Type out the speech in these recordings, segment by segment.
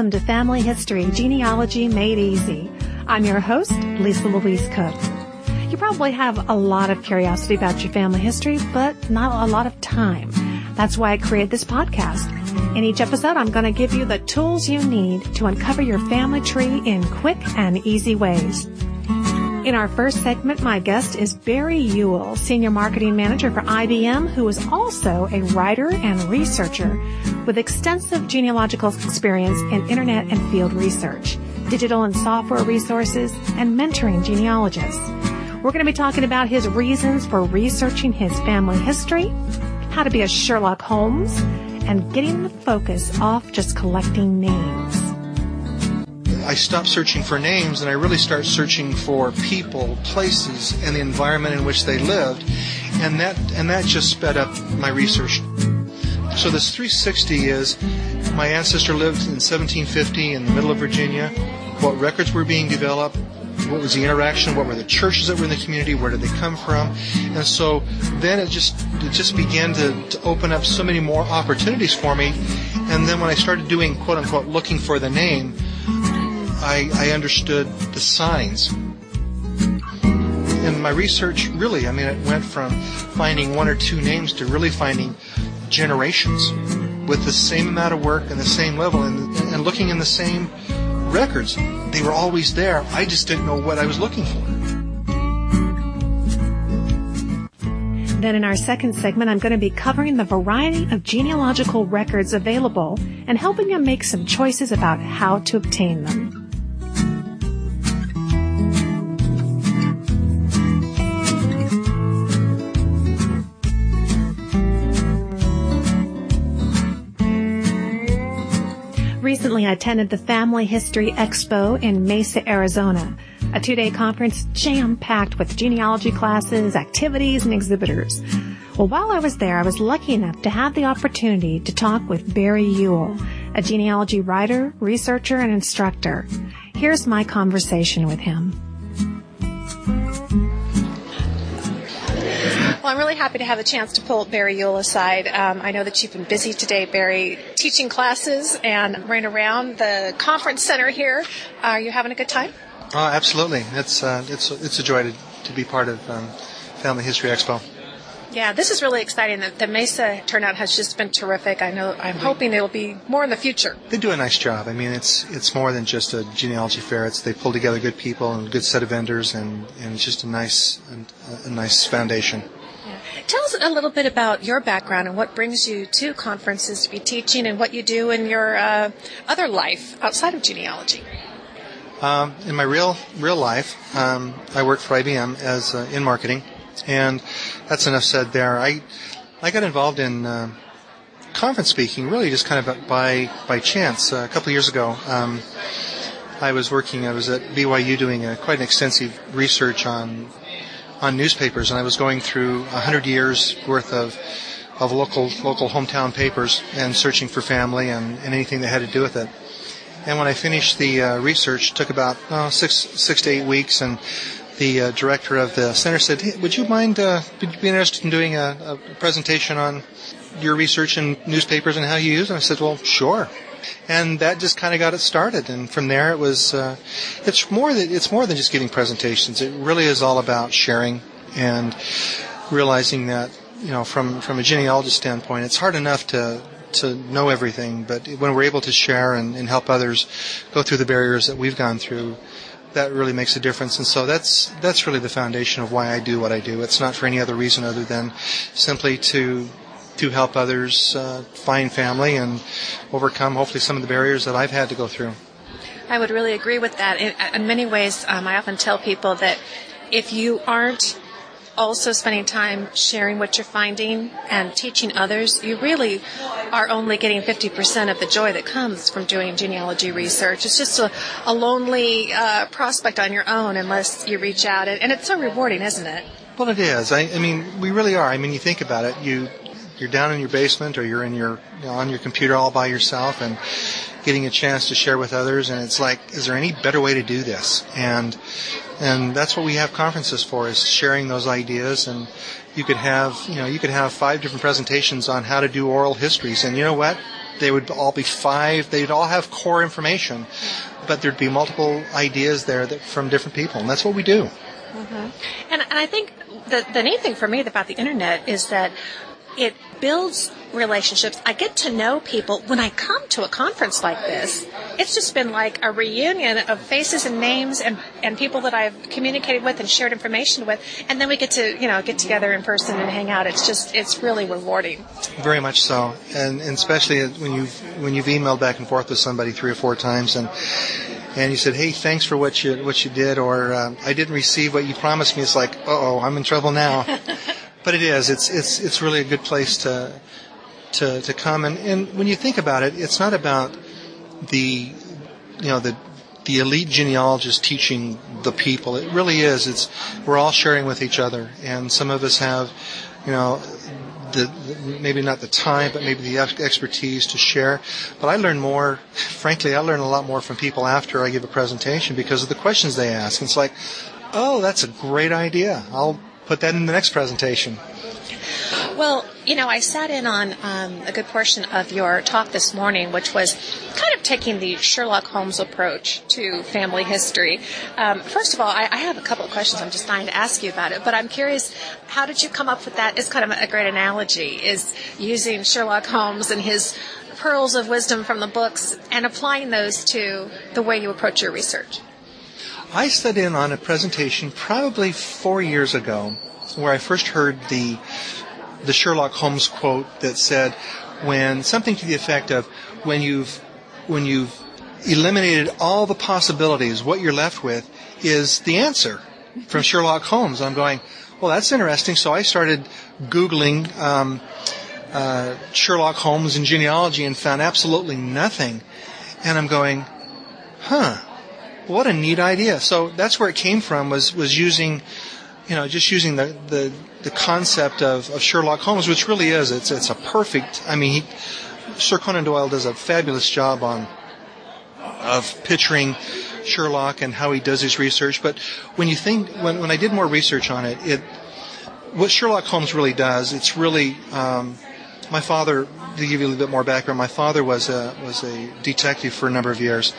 Welcome to Family History Genealogy Made Easy. I'm your host, Lisa Louise Cooke. You probably have a lot of curiosity about your family history, but not a lot of time. That's why I created this podcast. In each episode, I'm going to give you the tools you need to uncover your family tree in quick and easy ways. In our first segment, my guest is Barry Ewell, Senior Marketing Manager for IBM, who is also a writer and researcher with extensive genealogical experience in internet and field research, digital and software resources, and mentoring genealogists. We're going to be talking about his reasons for researching his family history, how to be a Sherlock Holmes, and getting the focus off just collecting names. I stopped searching for names and I really started searching for people, places, and the environment in which they lived, and that and that just sped up my research. So this 360 is my ancestor lived in 1750 in the middle of Virginia. What records were being developed? What was the interaction? What were the churches that were in the community? Where did they come from? And so then it just it just began to, to open up so many more opportunities for me. And then when I started doing quote unquote looking for the name, I, I understood the signs. And my research, really, I mean, it went from finding one or two names to really finding generations with the same amount of work and the same level and, and looking in the same records. They were always there. I just didn't know what I was looking for. Then in our second segment, I'm going to be covering the variety of genealogical records available and helping you make some choices about how to obtain them. Recently, I attended the Family History Expo in Mesa, Arizona, a two-day conference jam-packed with genealogy classes, activities, and exhibitors. Well, while I was there, I was lucky enough to have the opportunity to talk with Barry Ewell, a genealogy writer, researcher, and instructor. Here's my conversation with him. Well, I'm really happy to have the chance to pull Barry Ewell aside. Um, I know that you've been busy today, Barry, teaching classes and running around the conference center here. Are you having a good time? Oh, absolutely. It's uh, it's it's a joy to, to be part of um, Family History Expo. Yeah, this is really exciting. The, the Mesa turnout has just been terrific. I know. I'm hoping it'll be more in the future. They do a nice job. I mean, it's it's more than just a genealogy fair. It's they pull together good people and a good set of vendors, and, and it's just a nice a, a nice foundation. Tell us a little bit about your background and what brings you to conferences to be teaching and what you do in your uh, other life outside of genealogy. Um, in my real real life, um, I work for IBM as uh, in marketing, and that's enough said there. I I got involved in uh, conference speaking really just kind of by by chance. Uh, a couple of years ago, um, I was working. I was at BYU doing a, quite an extensive research on on newspapers, and I was going through a hundred years worth of of local local hometown papers and searching for family and, and anything that had to do with it. And when I finished the uh, research, took about oh, six six to eight weeks, and the uh, director of the center said, hey, "Would you mind uh, be interested in doing a, a presentation on your research in newspapers and how you use them?" I said, "Well, sure." And that just kind of got it started. And from there, it was uh, it's more that it's more than just giving presentations. It really is all about sharing and realizing that you know from from a genealogist standpoint, it's hard enough to to know everything, but when we're able to share and, and help others go through the barriers that we've gone through, that really makes a difference. And so that's that's really the foundation of why I do what I do. It's not for any other reason other than simply to to help others uh, find family and overcome hopefully some of the barriers that I've had to go through. I would really agree with that. In, in many ways, um, I often tell people that if you aren't also spending time sharing what you're finding and teaching others, you really are only getting 50% of the joy that comes from doing genealogy research. It's just a, a lonely uh, prospect on your own unless you reach out. And it's so rewarding, isn't it? Well, it is. I, I mean, we really are. I mean, you think about it. You you're down in your basement or you're in your you know, on your computer all by yourself and getting a chance to share with others and it's like is there any better way to do this and and that's what we have conferences for is sharing those ideas and you could have you know you could have five different presentations on how to do oral histories and you know what they would all be five. They'd all have core information, but there'd be multiple ideas there that, from different people, and that's what we do. Mm-hmm. And, and I think the, the neat thing for me about the internet is that it builds relationships. I get to know people when I come to a conference like this. It's just been like a reunion of faces and names and, and people that I've communicated with and shared information with. And then we get to, you know, get together in person and hang out. It's just, it's really rewarding. Very much so. And, and especially when you've, when you've emailed back and forth with somebody three or four times and, and you said, "Hey, thanks for what you what you did," or uh, "I didn't receive what you promised me." It's like, "Oh, I'm in trouble now." but it is. It's it's it's really a good place to to to come. And and when you think about it, it's not about the you know the the elite genealogist teaching the people. It really is. It's we're all sharing with each other, and some of us have, you know, the, maybe not the time, but maybe the expertise to share. But I learn more. Frankly, I learn a lot more from people after I give a presentation because of the questions they ask. It's like, oh, that's a great idea. I'll put that in the next presentation. Well, you know, I sat in on um, a good portion of your talk this morning, which was kind of taking the Sherlock Holmes approach to family history. Um, first of all, I, I, have a couple of questions I'm just dying to ask you about it, but I'm curious, how did you come up with that? It's kind of a great analogy, is using Sherlock Holmes and his pearls of wisdom from the books and applying those to the way you approach your research. I sat in on a presentation probably four years ago where I first heard the the Sherlock Holmes quote that said, when something to the effect of, when you've, when you've eliminated all the possibilities, what you're left with is the answer from Sherlock Holmes. I'm going, well, that's interesting. So I started Googling, um, uh, Sherlock Holmes and genealogy and found absolutely nothing. And I'm going, huh, what a neat idea. So that's where it came from was, was using you know, just using the, the, the concept of, of Sherlock Holmes, which really is, it's, it's a perfect, I mean, he, Sir Conan Doyle does a fabulous job on, of picturing Sherlock and how he does his research. But when you think, when, when I did more research on it, it, what Sherlock Holmes really does, it's really, um, my father, to give you a little bit more background, my father was a, was a detective for a number of years.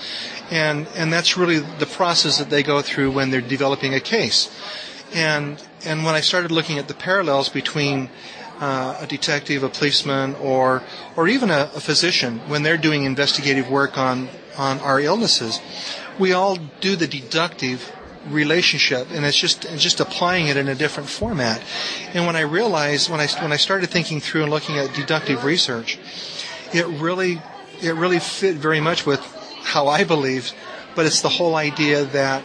And, and that's really the process that they go through when they're developing a case. And and when I started looking at the parallels between uh, a detective, a policeman, or or even a, a, physician when they're doing investigative work on on our illnesses, we all do the deductive relationship, and it's just it's just applying it in a different format. And when I realized when I when I started thinking through and looking at deductive research, it really it really fit very much with how I believed, but it's the whole idea that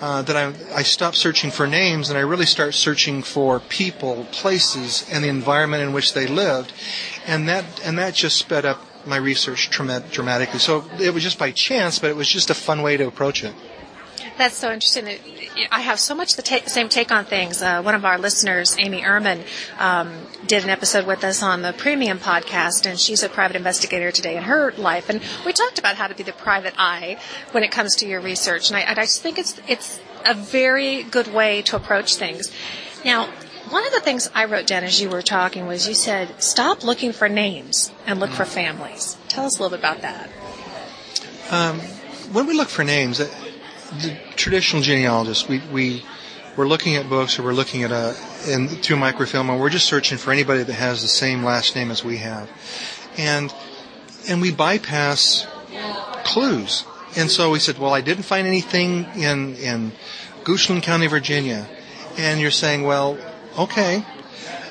uh, that I, I stop searching for names and I really start searching for people, places, and the environment in which they lived, and that and that just sped up my research dramatically. So it was just by chance, but it was just a fun way to approach it. That's so interesting. I have so much the ta- same take on things. Uh, one of our listeners, Amy Ehrman, um, did an episode with us on the Premium podcast, and she's a private investigator today in her life. And we talked about how to be the private eye when it comes to your research. And I, I just think it's it's a very good way to approach things. Now, one of the things I wrote down as you were talking was you said, stop looking for names and look for families. Tell us a little bit about that. Um, when we look for names, the traditional genealogists, we, we we're looking at books or we're looking at a in through microfilm and we're just searching for anybody that has the same last name as we have, and and we bypass clues. And so we said, well, I didn't find anything in in Goochland County, Virginia, and you're saying, well, okay,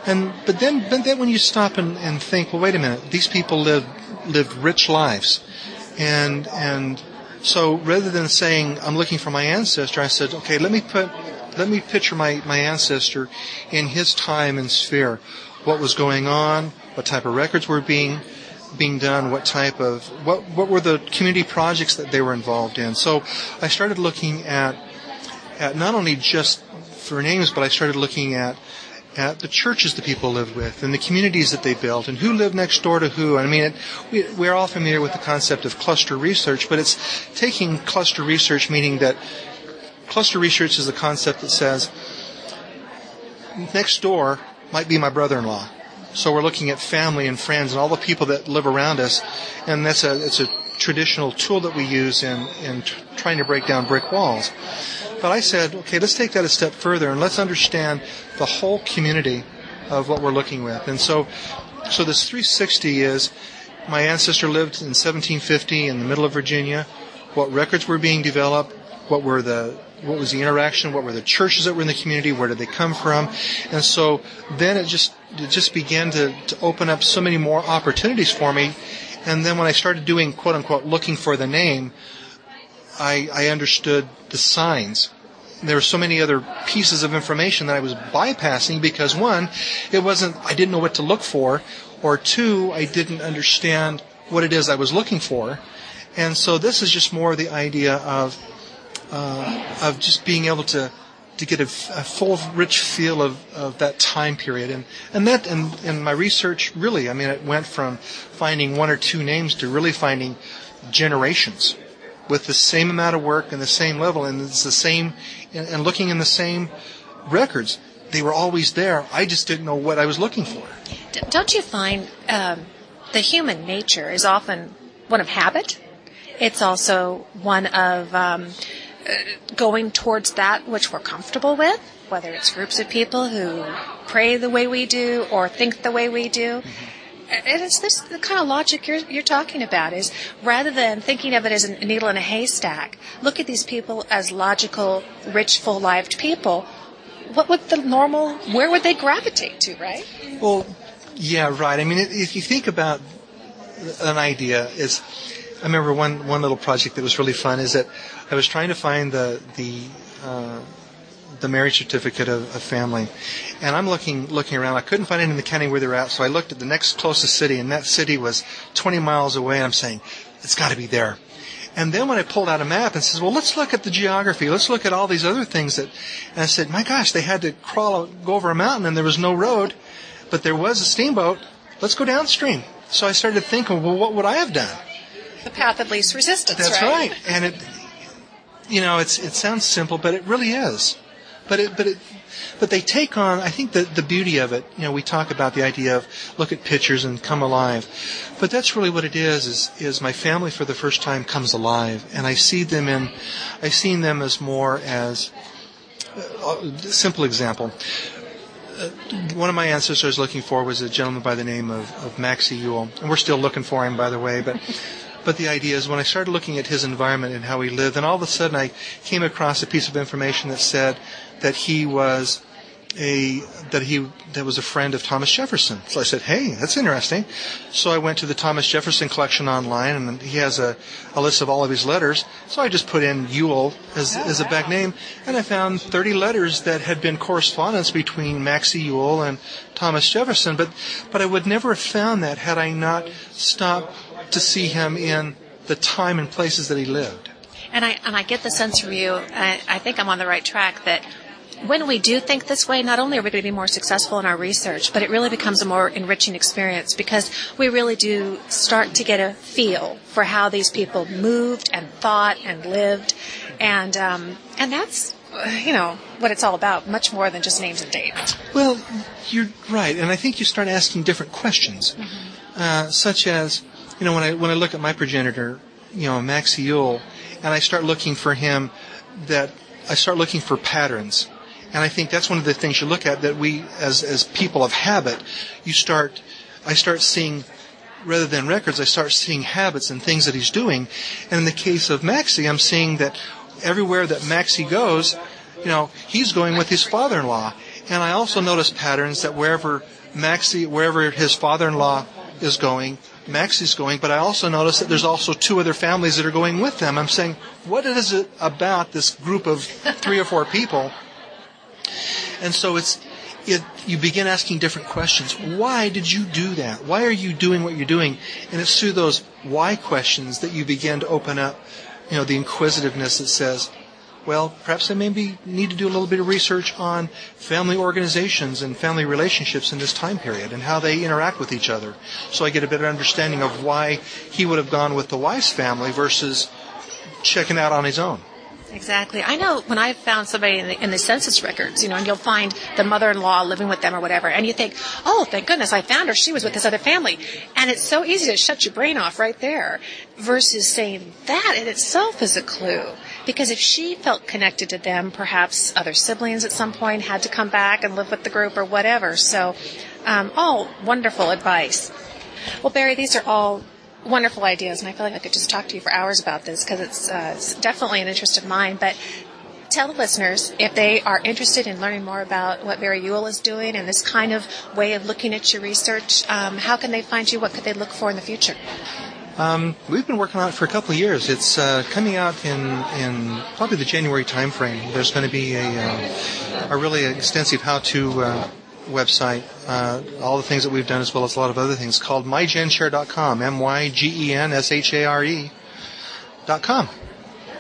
and but then but then when you stop and, and think, well, wait a minute, these people live lived rich lives, and and so rather than saying I'm looking for my ancestor, I said, okay, let me put, let me picture my, my ancestor in his time and sphere. What was going on? What type of records were being being done? What type of what what were the community projects that they were involved in? So I started looking at at not only just for names, but I started looking at at the churches the people lived with and the communities that they built and who lived next door to who. I mean, it, we, we're all familiar with the concept of cluster research, but it's taking cluster research, meaning that cluster research is the concept that says next door might be my brother-in-law So we're looking at family and friends and all the people that live around us, and that's a it's a traditional tool that we use in in t- trying to break down brick walls. But I said, okay, let's take that a step further and let's understand the whole community of what we're looking with. And so, so this 360 is my ancestor lived in 1750 in the middle of Virginia. What records were being developed? What were the what was the interaction? What were the churches that were in the community? Where did they come from? And so then it just it just began to, to open up so many more opportunities for me. And then when I started doing quote unquote looking for the name, I, I understood the signs. There were so many other pieces of information that I was bypassing because one, it wasn't, I didn't know what to look for, or two, I didn't understand what it is I was looking for. And so this is just more the idea of, uh, of just being able to, to get a, a, full, rich feel of, of that time period. And, and that, and, and my research really, I mean, it went from finding one or two names to really finding generations with the same amount of work and the same level, and it's the same, and, and looking in the same records. They were always there. I just didn't know what I was looking for. Don't you find um, the human nature is often one of habit? It's also one of um, uh, going towards that which we're comfortable with, whether it's groups of people who pray the way we do or think the way we do. Mm-hmm and it's this the kind of logic you're, you're talking about is rather than thinking of it as a needle in a haystack, look at these people as logical, rich, full-lived people. What would the normal, where would they gravitate to, right? Well, yeah, right. I mean, if you think about an idea, is I remember one one little project that was really fun is that I was trying to find the the uh, the marriage certificate of a family. And I'm looking looking around. I couldn't find it in the county where they're at, so I looked at the next closest city, and that city was 20 miles away. And I'm saying, it's got to be there. And then when I pulled out a map and says, well, let's look at the geography. Let's look at all these other things that, and I said, my gosh, they had to crawl, go over a mountain and there was no road, but there was a steamboat. Let's go downstream. So I started thinking, well, what would I have done? The path of least resistance. That's right. right. And it, you know, it's, it sounds simple, but it really is. But it, but it, but they take on. I think the the beauty of it. You know, we talk about the idea of look at pictures and come alive, but that's really what it is. Is is my family for the first time comes alive, and I see them in. I've seen them as more as. Uh, simple example. Uh, one of my ancestors looking for was a gentleman by the name of, of Maxie Ewell, and we're still looking for him, by the way. But but the idea is when I started looking at his environment and how he lived, and all of a sudden I came across a piece of information that said that he was a that he that was a friend of Thomas Jefferson. So I said, "Hey, that's interesting." So I went to the Thomas Jefferson collection online, and he has a, a list of all of his letters. So I just put in Ewell as, oh, as a back name, and I found 30 letters that had been correspondence between Maxie Ewell and Thomas Jefferson. But but I would never have found that had I not stopped to see him in the time and places that he lived. And I and I get the sense from you. I, I think I'm on the right track that when we do think this way, not only are we going to be more successful in our research, but it really becomes a more enriching experience because we really do start to get a feel for how these people moved and thought and lived, and um, and that's you know what it's all about, much more than just names and dates. Well, you're right, and I think you start asking different questions, mm-hmm. uh, such as you know when I when I look at my progenitor, you know Max Ewell, and I start looking for him, that I start looking for patterns and I think that's one of the things you look at that we, as, as people of habit, you start, I start seeing, rather than records, I start seeing habits and things that he's doing. And in the case of Maxie, I'm seeing that everywhere that Maxie goes, you know, he's going with his father-in-law. And I also notice patterns that wherever Maxie, wherever his father-in-law is going, Maxie's going, but I also notice that there's also two other families that are going with them. I'm saying, what is it about this group of three or four people and so it's, it, you begin asking different questions. Why did you do that? Why are you doing what you're doing? And it's through those why questions that you begin to open up, you know, the inquisitiveness that says, well, perhaps I maybe need to do a little bit of research on family organizations and family relationships in this time period and how they interact with each other. So I get a better understanding of why he would have gone with the Weiss family versus checking out on his own. Exactly. I know when I found somebody in the, in the census records, you know, and you'll find the mother-in-law living with them or whatever, and you think, oh, thank goodness I found her. She was with this other family. And it's so easy to shut your brain off right there versus saying that in itself is a clue. Because if she felt connected to them, perhaps other siblings at some point had to come back and live with the group or whatever. So, um, all wonderful advice. Well, Barry, these are all wonderful ideas, and I feel like I could just talk to you for hours about this because it's, uh, it's definitely an interest of mine. But tell the listeners if they are interested in learning more about what Barry Ewell is doing and this kind of way of looking at your research, um, how can they find you? What could they look for in the future? Um, we've been working on it for a couple of years. It's uh, coming out in in probably the January timeframe. There's going to be a uh, a really extensive how-to uh, website, uh, all the things that we've done as well as a lot of other things called mygenshare.com, M-Y-G-E-N-S-H-A-R-E dot com.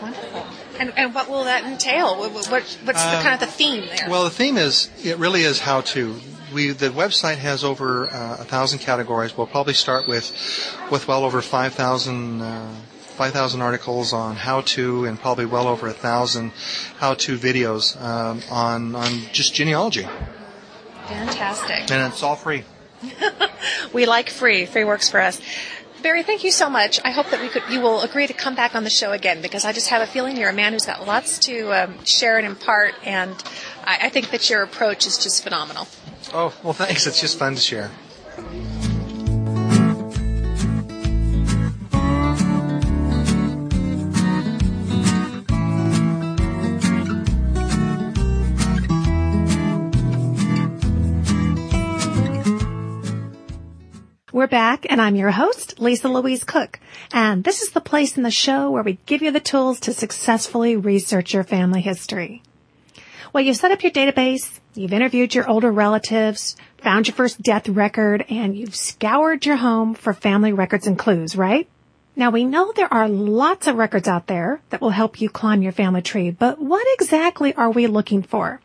Wonderful. And, and what will that entail? What, what, what's the kind of the theme there? Well, the theme is it really is how to. We the website has over uh, a thousand categories. We'll probably start with with well over five thousand. Uh, 5,000 articles on how to and probably well over a thousand how to videos um, on on just genealogy. Fantastic. And it's all free. we like free. Free works for us. Barry, thank you so much. I hope that we could, you will agree to come back on the show again because I just have a feeling you're a man who's got lots to um, share and impart, and I, I think that your approach is just phenomenal. Oh, well, thanks. It's just fun to share. We're back and I'm your host, Lisa Louise Cooke. And this is the place in the show where we give you the tools to successfully research your family history. Well, you've set up your database, you've interviewed your older relatives, found your first death record, and you've scoured your home for family records and clues, right? Now we know there are lots of records out there that will help you climb your family tree, but what exactly are we looking for?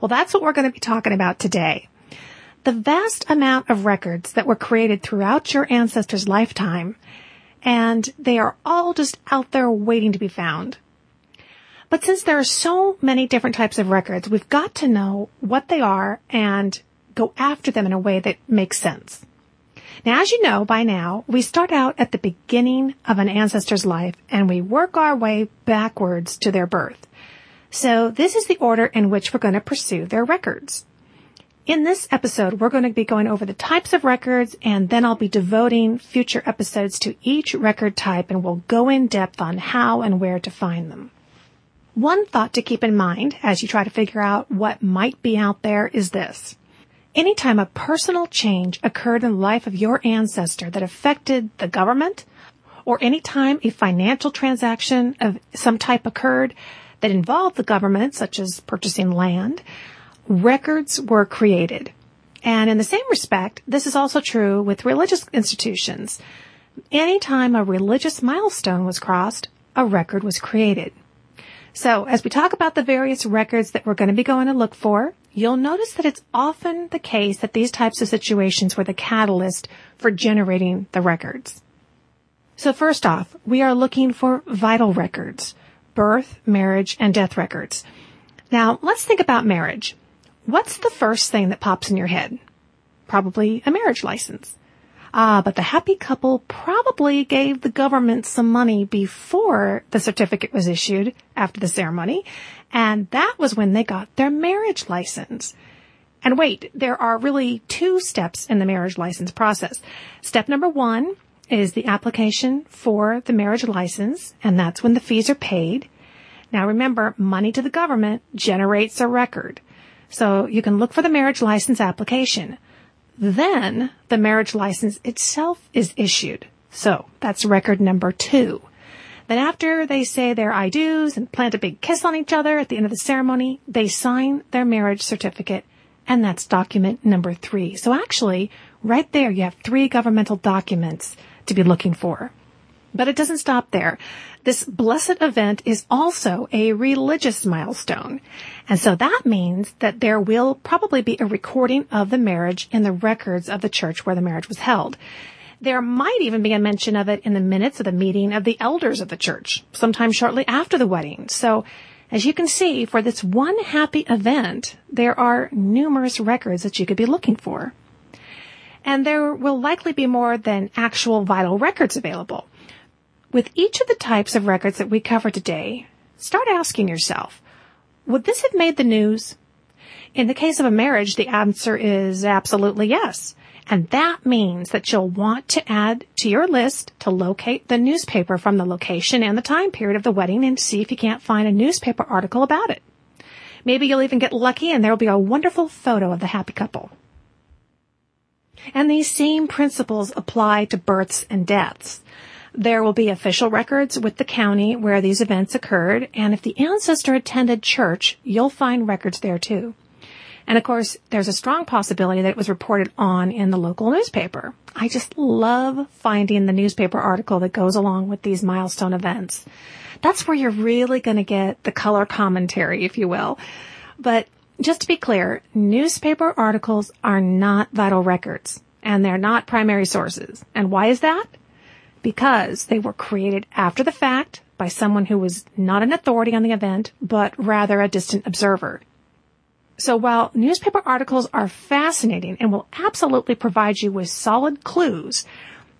Well, that's what we're going to be talking about today. The vast amount of records that were created throughout your ancestors' lifetime, and they are all just out there waiting to be found. But since there are so many different types of records, we've got to know what they are and go after them in a way that makes sense. Now, as you know by now, we start out at the beginning of an ancestor's life and we work our way backwards to their birth. So this is the order in which we're going to pursue their records. In this episode, we're going to be going over the types of records and then I'll be devoting future episodes to each record type and we'll go in depth on how and where to find them. One thought to keep in mind as you try to figure out what might be out there is this. Anytime a personal change occurred in the life of your ancestor that affected the government, or anytime a financial transaction of some type occurred that involved the government, such as purchasing land, records were created. And in the same respect, this is also true with religious institutions. Anytime a religious milestone was crossed, a record was created. So as we talk about the various records that we're going to be going to look for, you'll notice that it's often the case that these types of situations were the catalyst for generating the records. So first off, we are looking for vital records, birth, marriage, and death records. Now, let's think about marriage. What's the first thing that pops in your head? Probably a marriage license. Ah, but the happy couple probably gave the government some money before the certificate was issued after the ceremony, and that was when they got their marriage license. And wait, there are really two steps in the marriage license process. Step number one is the application for the marriage license, and that's when the fees are paid. Now remember, money to the government generates a record. So you can look for the marriage license application. Then the marriage license itself is issued. So that's record number two. Then after they say their I do's and plant a big kiss on each other at the end of the ceremony, they sign their marriage certificate and that's document number three. So actually, right there you have three governmental documents to be looking for. But it doesn't stop there. This blessed event is also a religious milestone. And so that means that there will probably be a recording of the marriage in the records of the church where the marriage was held. There might even be a mention of it in the minutes of the meeting of the elders of the church, sometime shortly after the wedding. So As you can see, for this one happy event, there are numerous records that you could be looking for. And there will likely be more than actual vital records available. With each of the types of records that we cover today, start asking yourself, would this have made the news? In the case of a marriage, the answer is absolutely yes. And that means that you'll want to add to your list to locate the newspaper from the location and the time period of the wedding and see if you can't find a newspaper article about it. Maybe you'll even get lucky and there'll be a wonderful photo of the happy couple. And these same principles apply to births and deaths. There will be official records with the county where these events occurred, and if the ancestor attended church, you'll find records there too. And of course, there's a strong possibility that it was reported on in the local newspaper. I just love finding the newspaper article that goes along with these milestone events. That's where you're really going to get the color commentary, if you will. But just to be clear, newspaper articles are not vital records and they're not primary sources. And why is that? Because they were created after the fact by someone who was not an authority on the event, but rather a distant observer. So while newspaper articles are fascinating and will absolutely provide you with solid clues,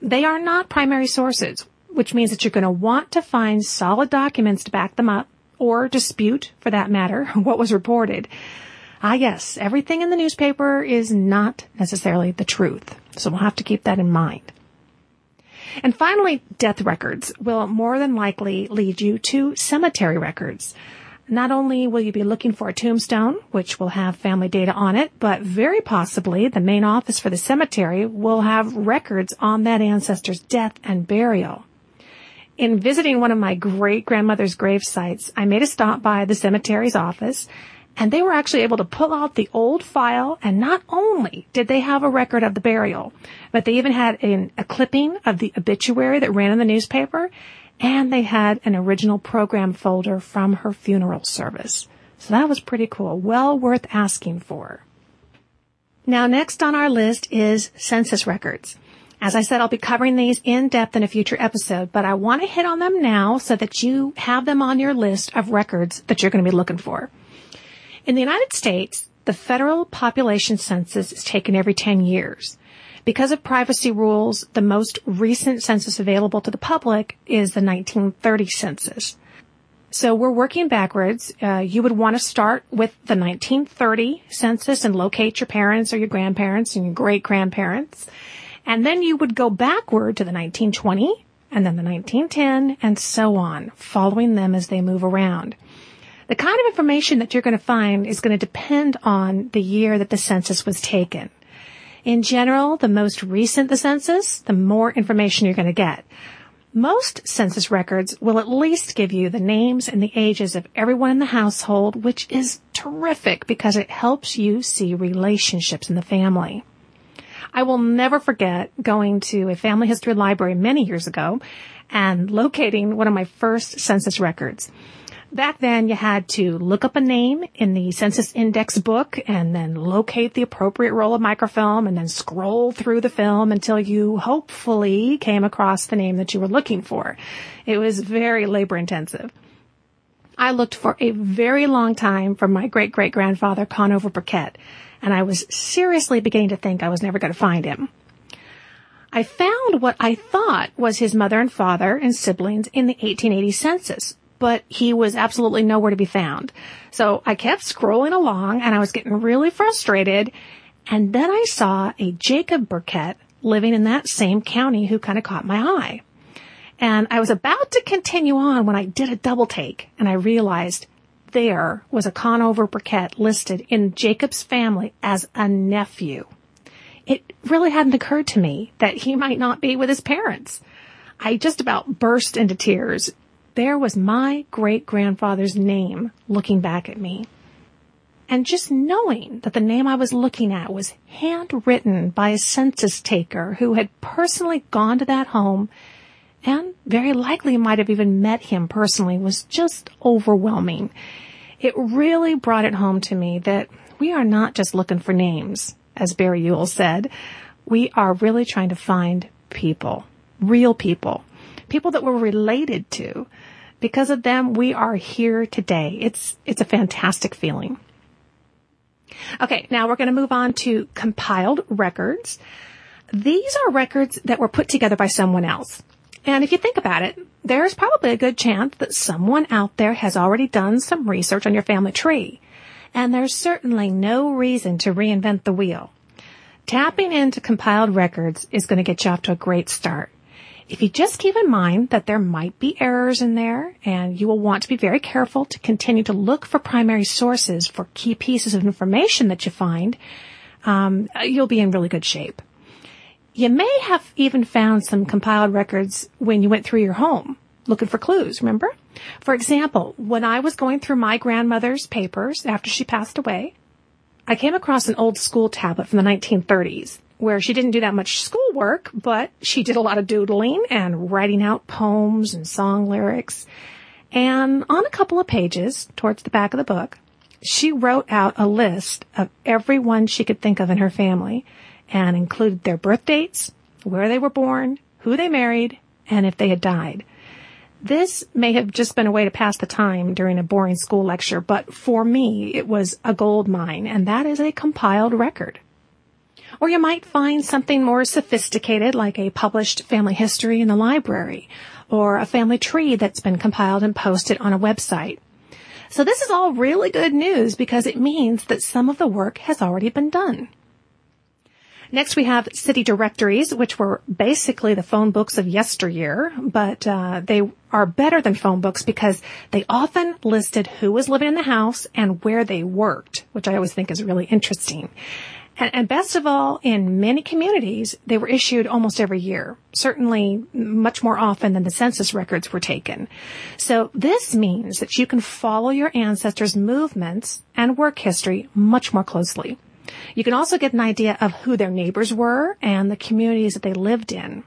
they are not primary sources, which means that you're going to want to find solid documents to back them up or dispute, for that matter, what was reported. Ah, yes, everything in the newspaper is not necessarily the truth. So we'll have to keep that in mind. And finally, death records will more than likely lead you to cemetery records. Not only will you be looking for a tombstone, which will have family data on it, but very possibly the main office for the cemetery will have records on that ancestor's death and burial. In visiting one of my great grandmother's grave sites, I made a stop by the cemetery's office and they were actually able to pull out the old file and not only did they have a record of the burial, but they even had an, a clipping of the obituary that ran in the newspaper and they had an original program folder from her funeral service. So that was pretty cool. Well worth asking for. Now next on our list is census records. As I said, I'll be covering these in depth in a future episode, but I want to hit on them now so that you have them on your list of records that you're going to be looking for. In the United States, the federal population census is taken every 10 years. Because of privacy rules, the most recent census available to the public is the 1930 census. So we're working backwards. Uh, you would want to start with the 1930 census and locate your parents or your grandparents and your great grandparents. And then you would go backward to the 1920 and then the 1910 and so on, following them as they move around. The kind of information that you're going to find is going to depend on the year that the census was taken. In general, the most recent the census, the more information you're going to get. Most census records will at least give you the names and the ages of everyone in the household, which is terrific because it helps you see relationships in the family. I will never forget going to a family history library many years ago and locating one of my first census records back then you had to look up a name in the census index book and then locate the appropriate roll of microfilm and then scroll through the film until you hopefully came across the name that you were looking for. It was very labor intensive. I looked for a very long time for my great great grandfather Conover Burkett and I was seriously beginning to think I was never going to find him. I found what I thought was his mother and father and siblings in the 1880 census, but he was absolutely nowhere to be found. So I kept scrolling along and I was getting really frustrated. And then I saw a Jacob Burkett living in that same county who kind of caught my eye. And I was about to continue on when I did a double take and I realized there was a Conover Burkett listed in Jacob's family as a nephew. It really hadn't occurred to me that he might not be with his parents. I just about burst into tears there was my great grandfather's name looking back at me. And just knowing that the name I was looking at was handwritten by a census taker who had personally gone to that home and very likely might have even met him personally was just overwhelming. It really brought it home to me that we are not just looking for names, as Barry Ewell said. We are really trying to find people, real people, people that we're related to, Because of them, we are here today. It's, it's a fantastic feeling. Okay, now we're going to move on to compiled records. These are records that were put together by someone else. And if you think about it, there's probably a good chance that someone out there has already done some research on your family tree. And there's certainly no reason to reinvent the wheel. Tapping into compiled records is going to get you off to a great start. If you just keep in mind that there might be errors in there and you will want to be very careful to continue to look for primary sources for key pieces of information that you find, um, you'll be in really good shape. You may have even found some compiled records when you went through your home looking for clues, remember? For example, when I was going through my grandmother's papers after she passed away, I came across an old school tablet from the 1930s where she didn't do that much schoolwork, but she did a lot of doodling and writing out poems and song lyrics. And on a couple of pages towards the back of the book, she wrote out a list of everyone she could think of in her family and included their birth dates, where they were born, who they married, and if they had died. This may have just been a way to pass the time during a boring school lecture, but for me, it was a gold mine, and that is a compiled record. Or you might find something more sophisticated like a published family history in the library or a family tree that's been compiled and posted on a website. So this is all really good news because it means that some of the work has already been done. Next, we have city directories, which were basically the phone books of yesteryear, but uh, they are better than phone books because they often listed who was living in the house and where they worked, which I always think is really interesting. And, and, best of all, in many communities, they were issued almost every year, certainly much more often than the census records were taken. So this means that you can follow your ancestors' movements and work history much more closely. You can also get an idea of who their neighbors were and the communities that they lived in.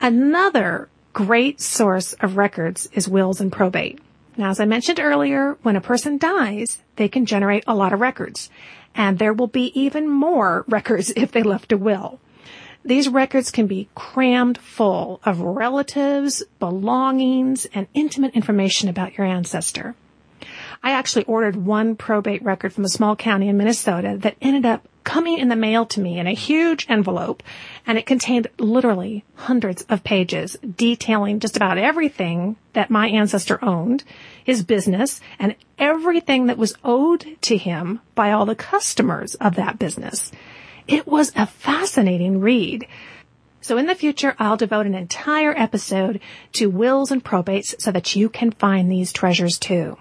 Another great source of records is wills and probate. Now, as I mentioned earlier, when a person dies, they can generate a lot of records and there will be even more records if they left a will. These records can be crammed full of relatives, belongings, and intimate information about your ancestor. I actually ordered one probate record from a small county in Minnesota that ended up coming in the mail to me in a huge envelope and it contained literally hundreds of pages detailing just about everything that my ancestor owned, his business, and everything that was owed to him by all the customers of that business. It was a fascinating read. So in the future, I'll devote an entire episode to wills and probates so that you can find these treasures too.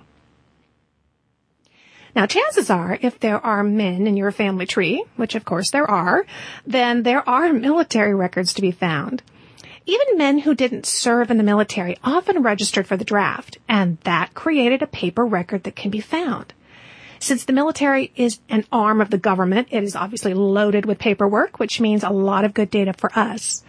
Now, chances are, if there are men in your family tree, which of course there are, then there are military records to be found. Even men who didn't serve in the military often registered for the draft, and that created a paper record that can be found. Since the military is an arm of the government, it is obviously loaded with paperwork, which means a lot of good data for us.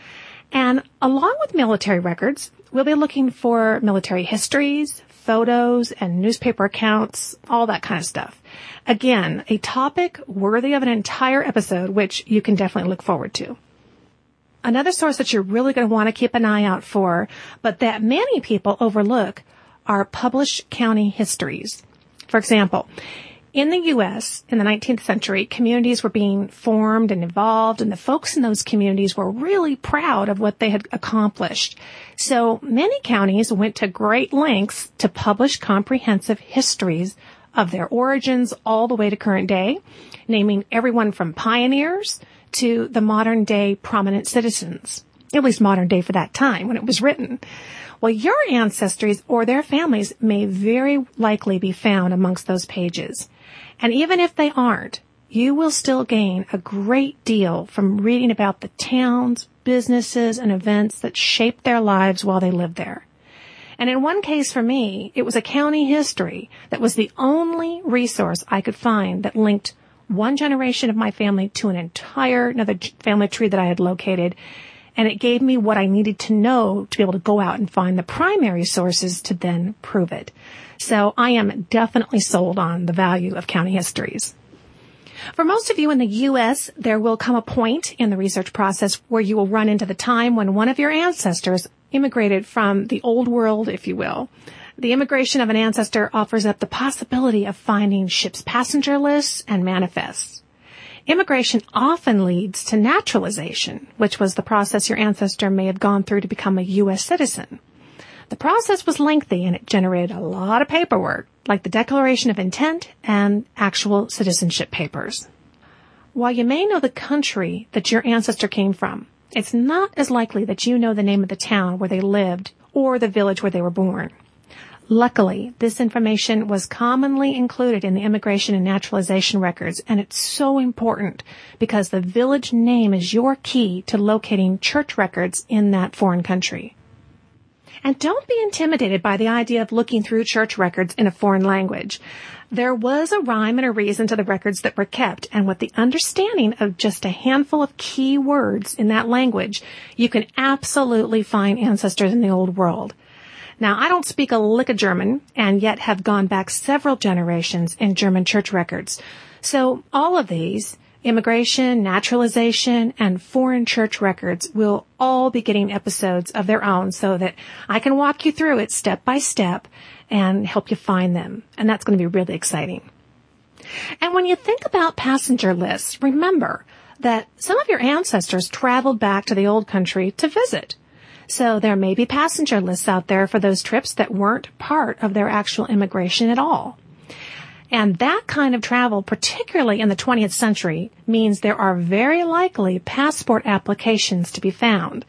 And along with military records, we'll be looking for military histories, photos and newspaper accounts, all that kind of stuff. Again, a topic worthy of an entire episode, which you can definitely look forward to. Another source that you're really going to want to keep an eye out for, but that many people overlook, are published county histories. For example, in the U.S. in the 19th century, communities were being formed and evolved, and the folks in those communities were really proud of what they had accomplished. So many counties went to great lengths to publish comprehensive histories of their origins all the way to current day, naming everyone from pioneers to the modern day prominent citizens, at least modern day for that time when it was written. Well, your ancestors or their families may very likely be found amongst those pages. And even if they aren't, you will still gain a great deal from reading about the towns, businesses, and events that shaped their lives while they lived there. And in one case for me, it was a county history that was the only resource I could find that linked one generation of my family to an entire another family tree that I had located. And it gave me what I needed to know to be able to go out and find the primary sources to then prove it. So I am definitely sold on the value of county histories. For most of you in the U.S., there will come a point in the research process where you will run into the time when one of your ancestors immigrated from the old world, if you will, the immigration of an ancestor offers up the possibility of finding ship's passenger lists and manifests. Immigration often leads to naturalization, which was the process your ancestor may have gone through to become a U.S. citizen. The process was lengthy and it generated a lot of paperwork, like the Declaration of Intent and actual citizenship papers. While you may know the country that your ancestor came from, it's not as likely that you know the name of the town where they lived or the village where they were born. Luckily, this information was commonly included in the immigration and naturalization records, and it's so important because the village name is your key to locating church records in that foreign country. And don't be intimidated by the idea of looking through church records in a foreign language. There was a rhyme and a reason to the records that were kept, and with the understanding of just a handful of key words in that language, you can absolutely find ancestors in the old world. Now, I don't speak a lick of German and yet have gone back several generations in German church records. So all of these, immigration, naturalization, and foreign church records will all be getting episodes of their own so that I can walk you through it step by step and help you find them. And that's going to be really exciting. And when you think about passenger lists, remember that some of your ancestors traveled back to the old country to visit. So there may be passenger lists out there for those trips that weren't part of their actual immigration at all. And that kind of travel, particularly in the 20th century, means there are very likely passport applications to be found.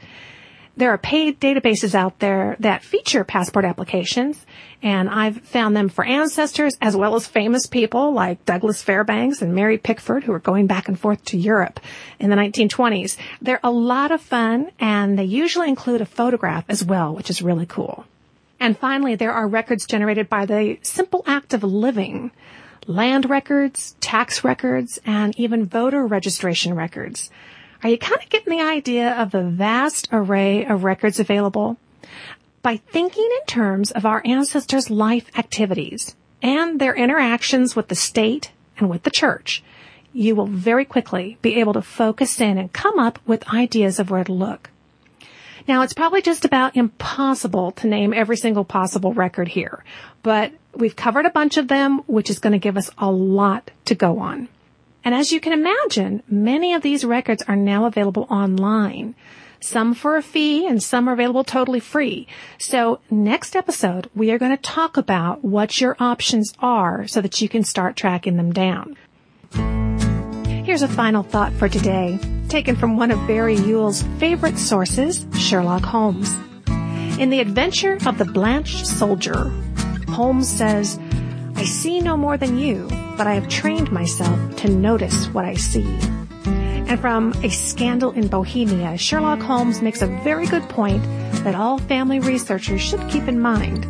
There are paid databases out there that feature passport applications, and I've found them for ancestors as well as famous people like Douglas Fairbanks and Mary Pickford who are going back and forth to Europe in the 1920s. They're a lot of fun, and they usually include a photograph as well, which is really cool. And finally, there are records generated by the simple act of living. Land records, tax records, and even voter registration records. Are you kind of getting the idea of the vast array of records available? By thinking in terms of our ancestors' life activities and their interactions with the state and with the church, you will very quickly be able to focus in and come up with ideas of where to look. Now, it's probably just about impossible to name every single possible record here, but we've covered a bunch of them, which is going to give us a lot to go on. And as you can imagine, many of these records are now available online. Some for a fee and some are available totally free. So next episode, we are going to talk about what your options are so that you can start tracking them down. Here's a final thought for today, taken from one of Barry Ewell's favorite sources, Sherlock Holmes. In The Adventure of the Blanched Soldier, Holmes says, I see no more than you, but I have trained myself to notice what I see. And from A Scandal in Bohemia, Sherlock Holmes makes a very good point that all family researchers should keep in mind.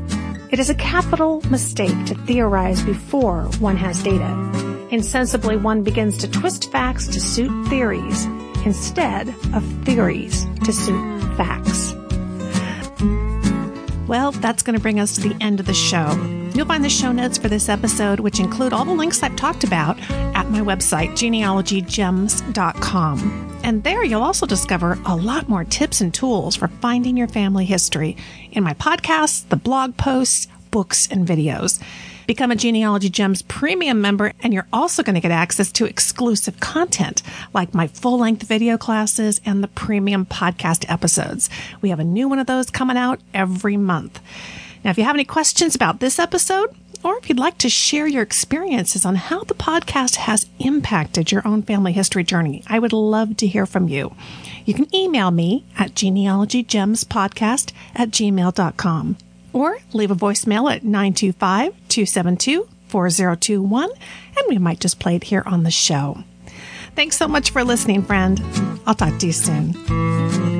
It is a capital mistake to theorize before one has data. Insensibly, one begins to twist facts to suit theories instead of theories to suit facts. Well, that's going to bring us to the end of the show. You'll find the show notes for this episode, which include all the links I've talked about, at my website, genealogygems.com. And there you'll also discover a lot more tips and tools for finding your family history in my podcasts, the blog posts, books, and videos. Become a Genealogy Gems premium member, and you're also going to get access to exclusive content like my full length video classes and the premium podcast episodes. We have a new one of those coming out every month. Now, if you have any questions about this episode, or if you'd like to share your experiences on how the podcast has impacted your own family history journey, I would love to hear from you. You can email me at genealogygemspodcast at gmail.com or leave a voicemail at 925 272 4021, and we might just play it here on the show. Thanks so much for listening, friend. I'll talk to you soon.